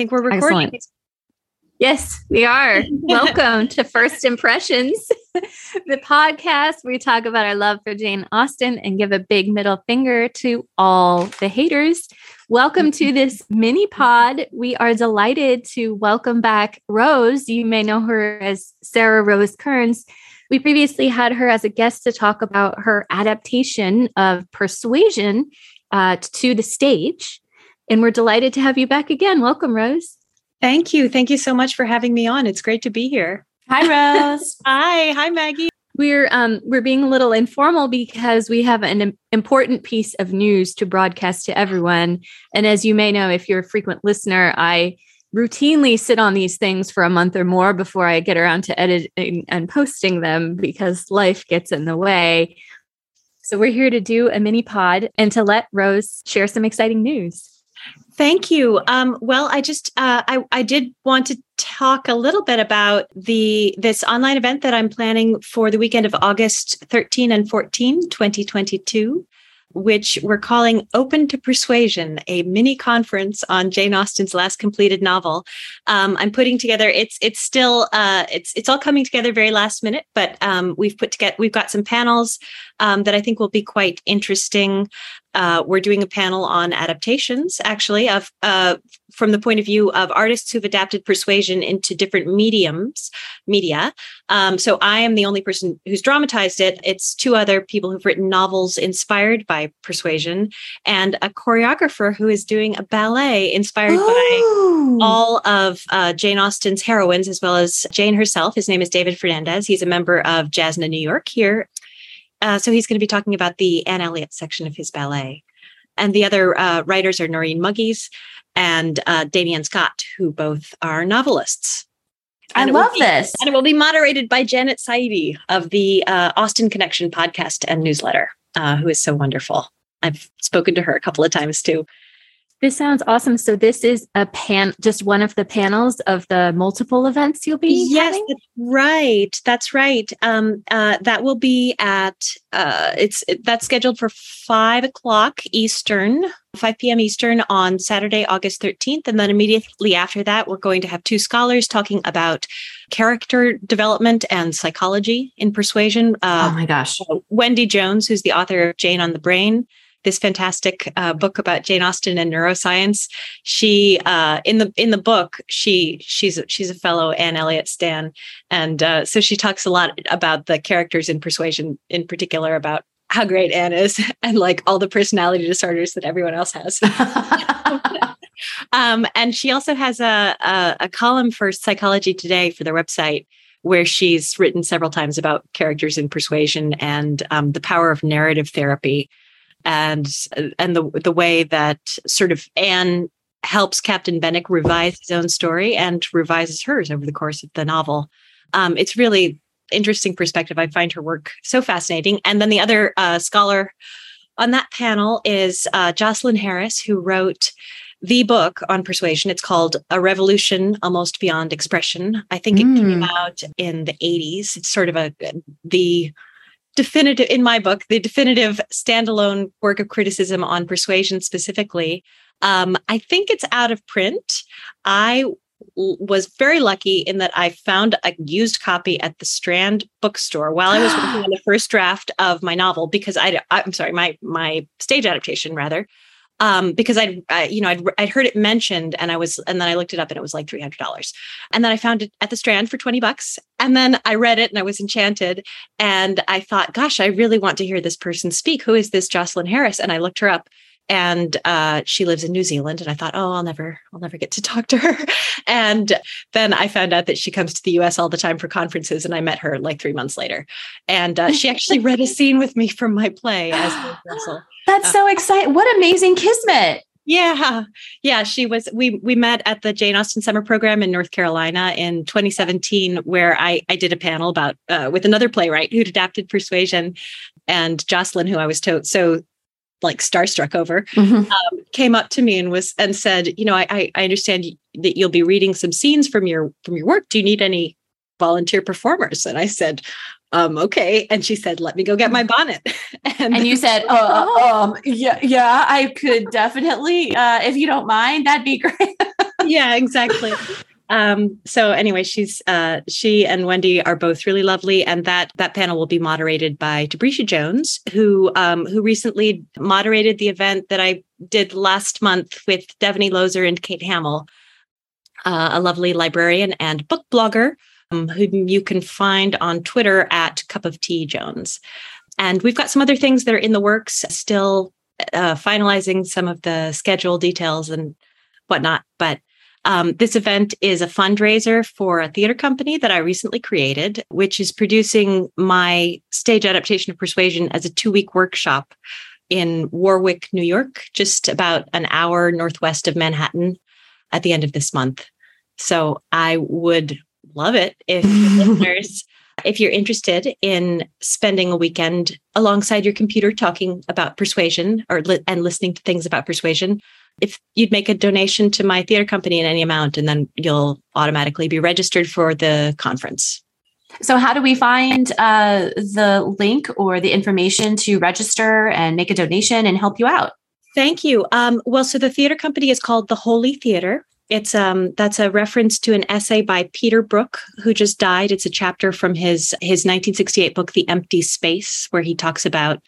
think we're recording. Excellent. Yes, we are. Welcome to First Impressions, the podcast where we talk about our love for Jane Austen and give a big middle finger to all the haters. Welcome to this mini pod. We are delighted to welcome back Rose. You may know her as Sarah Rose Kearns. We previously had her as a guest to talk about her adaptation of Persuasion uh, to the stage. And we're delighted to have you back again. Welcome, Rose. Thank you. Thank you so much for having me on. It's great to be here. Hi, Rose. Hi. Hi, Maggie. We're um, we're being a little informal because we have an important piece of news to broadcast to everyone. And as you may know, if you're a frequent listener, I routinely sit on these things for a month or more before I get around to editing and posting them because life gets in the way. So we're here to do a mini pod and to let Rose share some exciting news. Thank you. Um, well, I just uh, I, I did want to talk a little bit about the this online event that I'm planning for the weekend of August 13 and 14, 2022 which we're calling Open to Persuasion, a mini conference on Jane Austen's last completed novel. Um, I'm putting together. It's it's still uh, it's it's all coming together very last minute, but um, we've put together we've got some panels um, that I think will be quite interesting. Uh, we're doing a panel on adaptations, actually, of uh, from the point of view of artists who've adapted persuasion into different mediums, media. Um, so I am the only person who's dramatized it. It's two other people who've written novels inspired by persuasion, and a choreographer who is doing a ballet inspired oh. by all of uh, Jane Austen's heroines, as well as Jane herself. His name is David Fernandez. He's a member of Jasna New York here uh, so he's going to be talking about the Anne Elliot section of his ballet. And the other uh, writers are Noreen Muggies and uh, Damian Scott, who both are novelists. And I love be, this. And it will be moderated by Janet Saidi of the uh, Austen Connection podcast and newsletter, uh, who is so wonderful. I've spoken to her a couple of times too. This sounds awesome. So this is a pan, just one of the panels of the multiple events you'll be. Yes, that's right. That's right. Um, uh, that will be at uh, it's that's scheduled for five o'clock Eastern, five p.m. Eastern on Saturday, August thirteenth, and then immediately after that, we're going to have two scholars talking about character development and psychology in persuasion. Uh, oh my gosh! Wendy Jones, who's the author of Jane on the Brain this fantastic uh, book about Jane Austen and neuroscience. She uh, in the in the book she she's she's a fellow Anne Elliot Stan, and uh, so she talks a lot about the characters in Persuasion, in particular about how great Anne is and like all the personality disorders that everyone else has. um, and she also has a, a, a column for Psychology Today for their website where she's written several times about characters in persuasion and um, the power of narrative therapy and and the the way that sort of Anne helps Captain Benwick revise his own story and revises hers over the course of the novel. Um, it's really interesting perspective. I find her work so fascinating. And then the other uh, scholar on that panel is uh, Jocelyn Harris, who wrote the book on persuasion. It's called A Revolution Almost Beyond Expression. I think mm. it came hmm. out in the 80s. It's sort of a the definitive in my book the definitive standalone work of criticism on persuasion specifically um, i think it's out of print. I was very lucky in that I found a used copy at the Strand bookstore while I was working on the first draft of my novel because I I'm sorry my my stage adaptation rather um, because I'd, I, you know, I'd, I'd heard it mentioned and I was, and then I looked it up and it was like $300. And then I found it at the Strand for 20 bucks. And then I read it and I was enchanted. And I thought, gosh, I really want to hear this person speak. Who is this Jocelyn Harris? And I looked her up and uh, she lives in New Zealand. And I thought, oh, I'll never, I'll never get to talk to her. and then I found out that she comes to the U.S. all the time for conferences, and I met her like three months later. And uh, she actually read a scene with me from my play as Russell. That's uh, so exciting! What amazing kismet! Yeah. Yeah. She was, we, we met at the Jane Austen summer program in North Carolina in 2017, where I, I did a panel about, uh, with another playwright who'd adapted Persuasion and Jocelyn, who I was to- so like starstruck over, mm-hmm. um, came up to me and was and said, you know, I I understand that you'll be reading some scenes from your from your work. Do you need any volunteer performers? And I said, um, okay. And she said, let me go get my bonnet. and, and you said, oh, um, yeah, yeah, I could definitely, uh, if you don't mind, that'd be great. yeah, exactly. Um, so anyway, she's uh, she and Wendy are both really lovely, and that that panel will be moderated by Tabrisha Jones, who um, who recently moderated the event that I did last month with Devoney Looser and Kate Hamill, uh, a lovely librarian and book blogger um, whom you can find on Twitter at Cup of Tea Jones. And we've got some other things that are in the works, still uh, finalizing some of the schedule details and whatnot, but um, this event is a fundraiser for a theater company that I recently created, which is producing my stage adaptation of Persuasion as a two week workshop in Warwick, New York, just about an hour northwest of Manhattan at the end of this month. So I would love it if listeners, if you're interested in spending a weekend alongside your computer talking about persuasion or li- and listening to things about persuasion, if you'd make a donation to my theater company in any amount, and then you'll automatically be registered for the conference. So, how do we find uh, the link or the information to register and make a donation and help you out? Thank you. Um, well, so the theater company is called the Holy Theater. It's um that's a reference to an essay by Peter Brook, who just died. It's a chapter from his his 1968 book, The Empty Space, where he talks about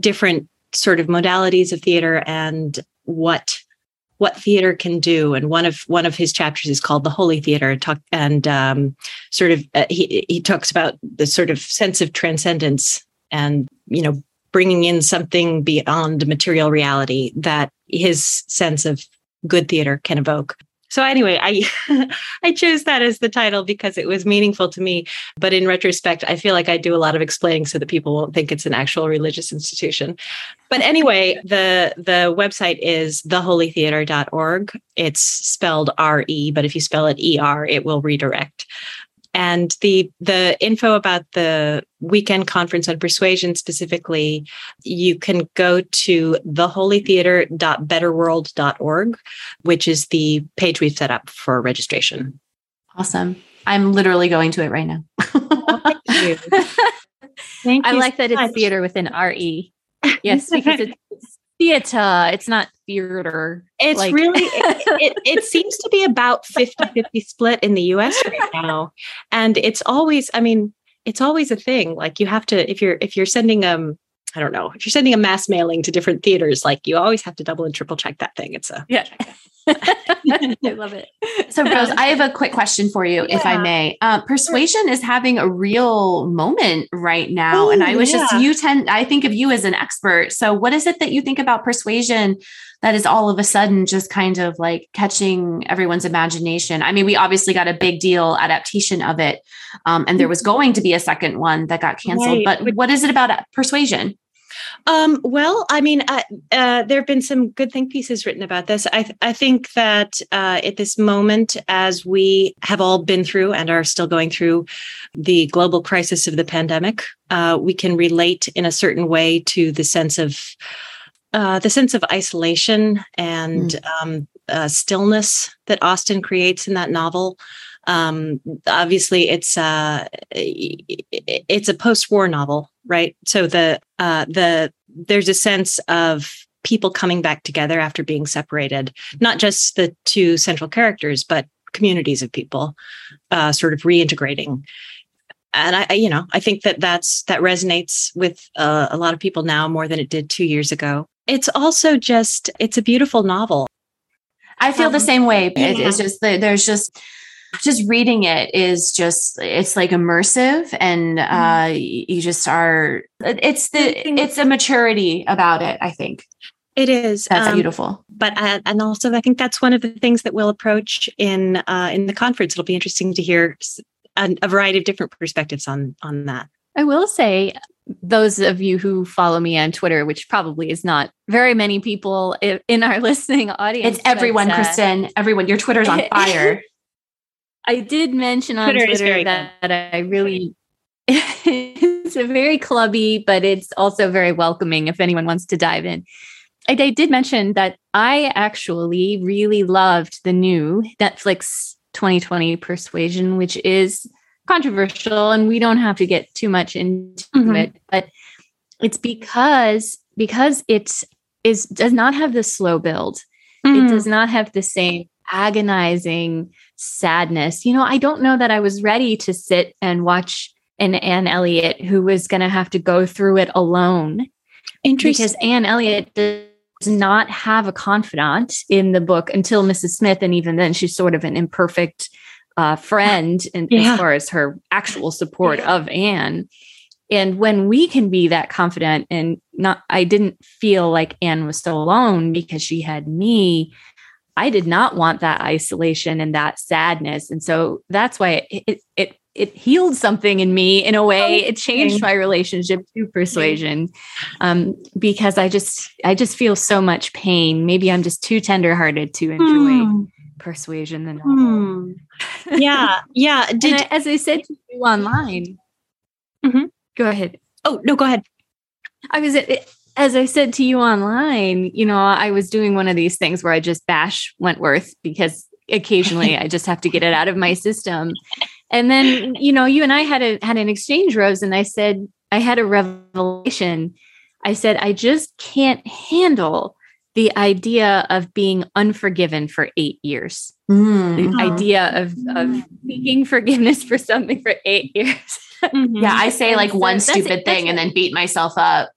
different sort of modalities of theater and what what theater can do. And one of one of his chapters is called the holy theater. Talk, and um, sort of uh, he he talks about the sort of sense of transcendence and you know bringing in something beyond material reality that his sense of good theater can evoke so anyway, I I chose that as the title because it was meaningful to me. But in retrospect, I feel like I do a lot of explaining so that people won't think it's an actual religious institution. But anyway, the the website is theholytheater.org. It's spelled R-E, but if you spell it E-R, it will redirect. And the the info about the weekend conference on persuasion specifically, you can go to theholytheater.betterworld.org, which is the page we've set up for registration. Awesome. I'm literally going to it right now. oh, thank you. Thank I you like so that much. it's theater within RE. Yes, because it's theater. It's not theater. It's like- really, it, it, it, seems to be about 50 50 split in the US right now. And it's always, I mean, it's always a thing. Like you have to, if you're, if you're sending, um, I don't know, if you're sending a mass mailing to different theaters, like you always have to double and triple check that thing. It's a, yeah. I love it. So, Rose, I have a quick question for you, yeah. if I may. Uh, persuasion is having a real moment right now, and I was yeah. just you tend. I think of you as an expert. So, what is it that you think about persuasion that is all of a sudden just kind of like catching everyone's imagination? I mean, we obviously got a big deal adaptation of it, um, and there was going to be a second one that got canceled. Right. But what is it about persuasion? Um, well, I mean, uh, uh, there have been some good think pieces written about this. I, th- I think that uh, at this moment, as we have all been through and are still going through the global crisis of the pandemic, uh, we can relate in a certain way to the sense of uh, the sense of isolation and mm. um, uh, stillness that Austen creates in that novel. Um, obviously, it's uh, it's a post-war novel, right? So the uh, the there's a sense of people coming back together after being separated, not just the two central characters, but communities of people uh, sort of reintegrating. And I, you know, I think that that's that resonates with uh, a lot of people now more than it did two years ago. It's also just it's a beautiful novel. I feel um, the same way. Yeah. it's just there's just just reading it is just it's like immersive and mm-hmm. uh you just are it's the it's a maturity about it i think it is that's um, beautiful but uh, and also i think that's one of the things that we'll approach in uh in the conference it'll be interesting to hear a, a variety of different perspectives on on that i will say those of you who follow me on Twitter, which probably is not very many people in our listening audience. It's everyone, but, uh, Kristen. Everyone. Your Twitter's on fire. I did mention on Twitter, Twitter that, that I really it's a very clubby, but it's also very welcoming if anyone wants to dive in. I, I did mention that I actually really loved the new Netflix 2020 Persuasion, which is controversial, and we don't have to get too much into mm-hmm. it, but it's because because it is does not have the slow build. Mm. It does not have the same agonizing sadness. You know, I don't know that I was ready to sit and watch an Anne Elliot who was going to have to go through it alone. Interesting. Because Anne Elliot does not have a confidant in the book until Mrs. Smith. And even then, she's sort of an imperfect uh, friend in, yeah. as far as her actual support yeah. of Anne. And when we can be that confident and not, I didn't feel like Anne was so alone because she had me. I did not want that isolation and that sadness. And so that's why it, it, it it healed something in me in a way it changed my relationship to persuasion um, because i just i just feel so much pain maybe i'm just too tenderhearted to enjoy hmm. Persuasion the hmm. yeah yeah did I, as i said to you online mm-hmm. go ahead oh no go ahead i was as i said to you online you know i was doing one of these things where i just bash wentworth because occasionally i just have to get it out of my system and then, you know, you and I had a had an exchange, Rose, and I said, I had a revelation. I said, I just can't handle the idea of being unforgiven for eight years. Mm. The idea of of seeking forgiveness for something for eight years. Mm-hmm. Yeah, I say like one stupid thing and then beat myself up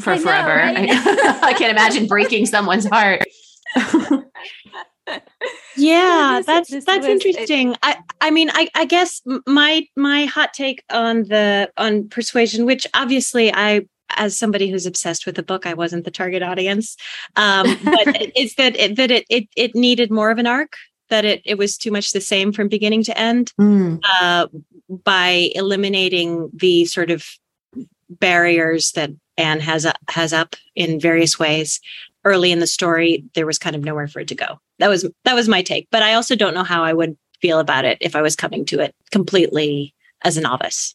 for I forever. Know, right? I can't imagine breaking someone's heart yeah that's that's interesting i i mean i i guess my my hot take on the on persuasion which obviously i as somebody who's obsessed with the book i wasn't the target audience. Um but it's that it, that it, it it needed more of an arc that it it was too much the same from beginning to end mm. uh by eliminating the sort of barriers that Anne has uh, has up in various ways. Early in the story there was kind of nowhere for it to go. That was that was my take but i also don't know how i would feel about it if i was coming to it completely as a novice.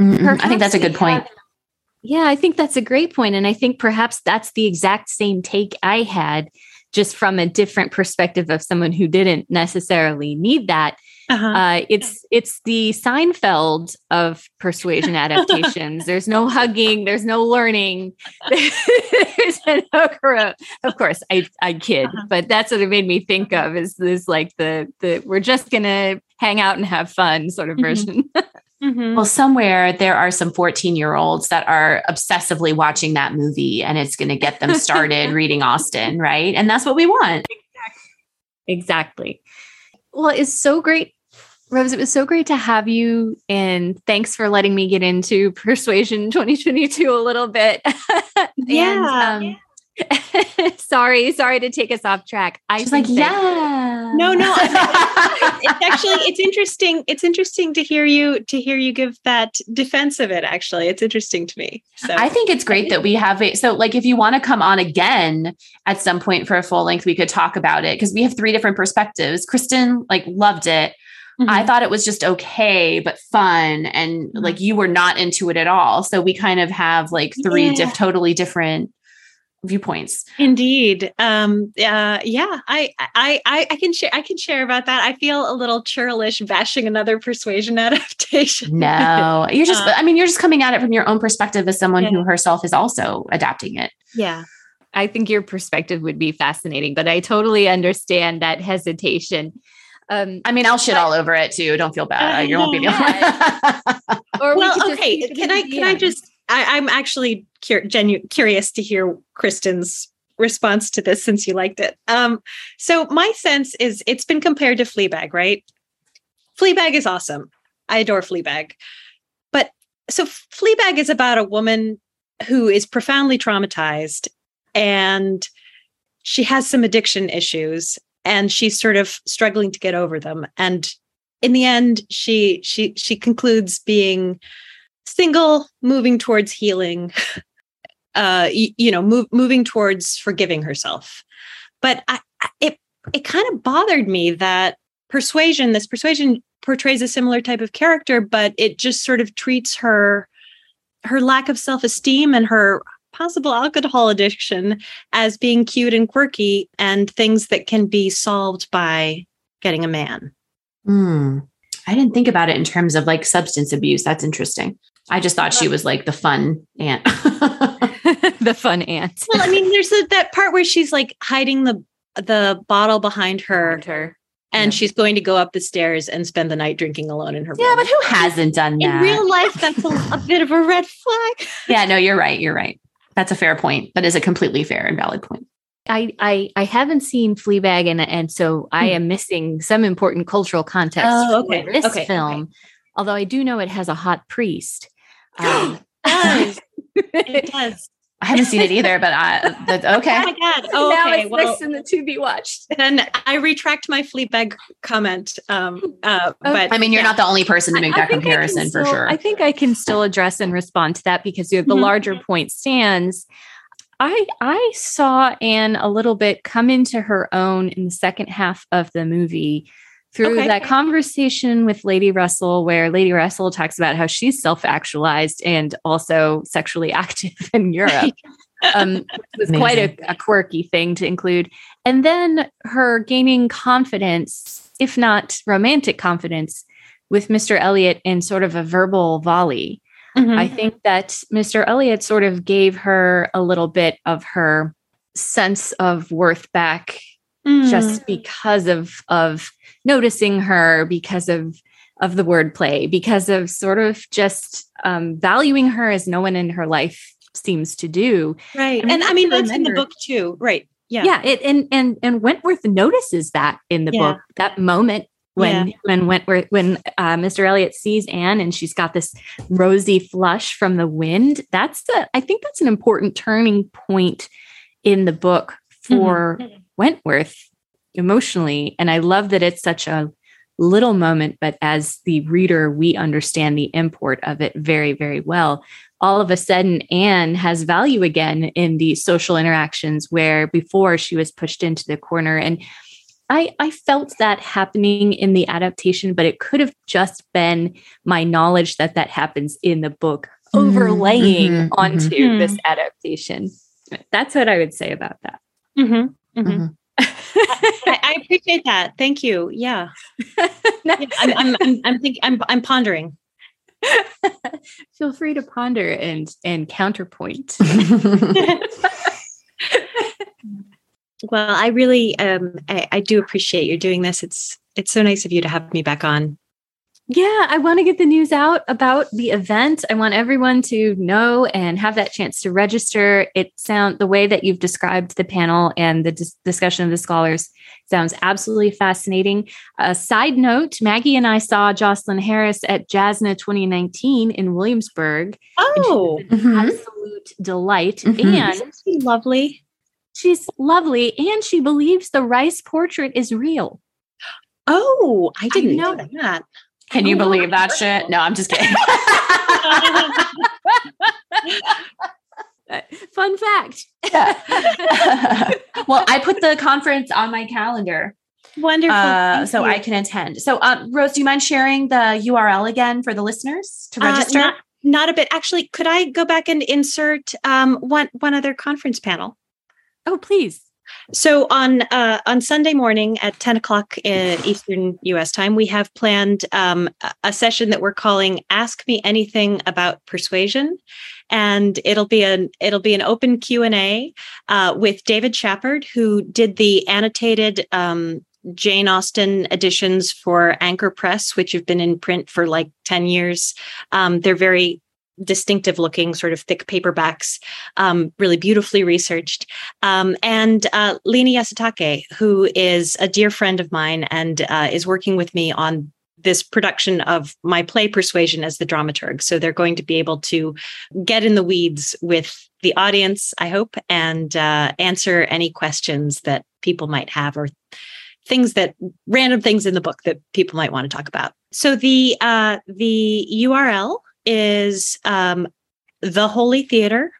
Mm-hmm. i think that's a good point yeah i think that's a great point and i think perhaps that's the exact same take i had just from a different perspective of someone who didn't necessarily need that uh-huh. Uh, it's it's the Seinfeld of persuasion adaptations. there's no hugging. There's no learning. there's no growth. Of course, I I kid, uh-huh. but that's what it made me think of. Is this like the the we're just gonna hang out and have fun sort of mm-hmm. version. Mm-hmm. Well, somewhere there are some 14 year olds that are obsessively watching that movie and it's going to get them started reading Austen, right? And that's what we want. Exactly. Well, it's so great Rose, it was so great to have you. And thanks for letting me get into Persuasion 2022 a little bit. yeah. and, um, yeah. sorry, sorry to take us off track. I was like, yeah. No, no. it's actually it's interesting. It's interesting to hear you to hear you give that defense of it. Actually, it's interesting to me. So I think it's great that we have it. So, like, if you want to come on again at some point for a full length, we could talk about it because we have three different perspectives. Kristen like loved it. Mm-hmm. I thought it was just okay, but fun. And mm-hmm. like you were not into it at all. So we kind of have like three yeah. diff- totally different viewpoints. Indeed. Um uh yeah, I I I I can share I can share about that. I feel a little churlish bashing another persuasion adaptation. No. You're just uh, I mean you're just coming at it from your own perspective as someone yeah. who herself is also adapting it. Yeah. I think your perspective would be fascinating, but I totally understand that hesitation. Um, I mean, I'll shit but, all over it too. Don't feel bad. Uh, you won't be the only Or well, okay. Can I can I just? I, am actually cur- genu- curious to hear Kristen's response to this since you liked it. Um, so my sense is it's been compared to Fleabag, right? Fleabag is awesome. I adore Fleabag, but so Fleabag is about a woman who is profoundly traumatized and she has some addiction issues and she's sort of struggling to get over them and in the end she she she concludes being single moving towards healing uh you, you know move, moving towards forgiving herself but I, it it kind of bothered me that persuasion this persuasion portrays a similar type of character but it just sort of treats her her lack of self-esteem and her possible alcohol addiction as being cute and quirky and things that can be solved by getting a man. Mm. I didn't think about it in terms of like substance abuse. That's interesting. I just thought she was like the fun aunt. the fun aunt. well, I mean, there's a, that part where she's like hiding the the bottle behind her, Behind her. and Yeah. she's going to go up the stairs and spend the night drinking alone in her room. Yeah, but who hasn't done that? in real life, that's a, a bit of a red flag. yeah, no, you're right. You're right. That's a fair point. That is a completely fair and valid point. I, I I haven't seen Fleabag and and so I am missing some important cultural context Hmm. Oh, okay, for this okay, okay. film. Although I do know it has a hot priest. Um, Does. It does. I haven't seen it either, but I that's Oh okay. my god. Oh, now okay. it's Well, next in the to be watched. then I retract my Fleabag comment. Um, uh, but I mean, you're yeah. not the only person to make I that I comparison for still- sure. I think I can still address and respond to that because the Mhm. larger point stands. I I saw Anne a little bit come into her own in the second half of the movie through Okay. that conversation with Lady Russell, where Lady Russell talks about how she's self-actualized and also sexually active in Europe. um, it was quite a, a quirky thing to include. And then her gaining confidence, if not romantic confidence, with Mr. Elliot in sort of a verbal volley. Mhm. I think that Mr. Elliot sort of gave her a little bit of her sense of worth back Mm. just because of of noticing her because of of the wordplay because of sort of just um, valuing her as no one in her life seems to do right. Mean, and I mean that's in the book too. Right. Yeah. yeah, it and and and wentworth notices that in the Yeah. book that moment when when wentworth when uh, mr elliot sees anne and she's got this rosy flush from the wind that's the i think that's an important turning point in the book for wentworth emotionally and i love that it's such a little moment but as the reader we understand the import of it very very well all of a sudden Anne has value again in the social interactions where before she was pushed into the corner. And I, I felt that happening in the adaptation, but it could have just been my knowledge that that happens in the book Mhm, overlaying mhm, onto mhm. this adaptation. That's what I would say about that. Mhm. Mhm. Mhm. I, I appreciate that. Thank you. Yeah. Yeah, I'm, I'm, I'm, I'm thinking, I'm, I'm pondering. Feel free to ponder and and counterpoint. Well, I really, um, I, I do appreciate you doing this. It's, it's so nice of you to have me back on. Yeah, I want to get the news out about the event. I want everyone to know and have that chance to register. It sound the way that you've described the panel and the dis- discussion of the scholars sounds absolutely fascinating. A side note, Maggie and I saw Jocelyn Harris at Jasna 2019 in Williamsburg. Oh, Mhm. Absolute delight. Mhm. And isn't she lovely? she's lovely and she believes the rice portrait is real. Oh, I didn't know. know that. Can you believe that shit? No, I'm just kidding. Fun fact. Yeah. well, I put the conference on my calendar Wonderful. uh, so you. I can attend. So, um, Rose, do you mind sharing the URL again for the listeners to Uh, register? not, not a bit. Actually, could I go back and insert um, one one other conference panel? Oh, please. So on uh, on Sunday morning at ten o'clock in Eastern U.S. time, we have planned um, a- session that we're calling "Ask Me Anything About Persuasion," and it'll be an it'll be an open Q and A uh, with David Shapard, who did the annotated um, Jane Austen editions for Anchor Press, which have been in print for like ten years. Um, they're very distinctive looking sort of thick paperbacks um, really beautifully researched um, and uh, Lini Yasutake, who is a dear friend of mine and uh, is working with me on this production of my play Persuasion as the dramaturg. So they're going to be able to get in the weeds with the audience, I hope, and uh, answer any questions that people might have or things that random things in the book that people might want to talk about. So the uh, the URL is um, the Holy Theater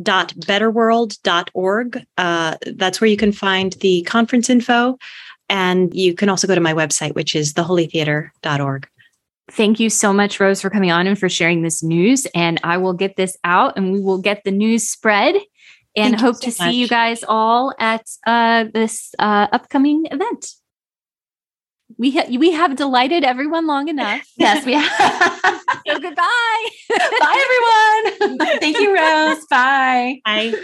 betterworld.org. Uh, that's where you can find the conference info. And you can also go to my website, which is theholytheater.org. Thank you so much, Rose, for coming on and for sharing this news. And I will get this out and we will get the news spread and Thank hope so to see you guys all at uh, this uh, upcoming event we ha- we have delighted everyone long enough. yes, we have. so goodbye. Bye, everyone. Thank you, Rose. Bye. Bye.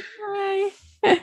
Bye.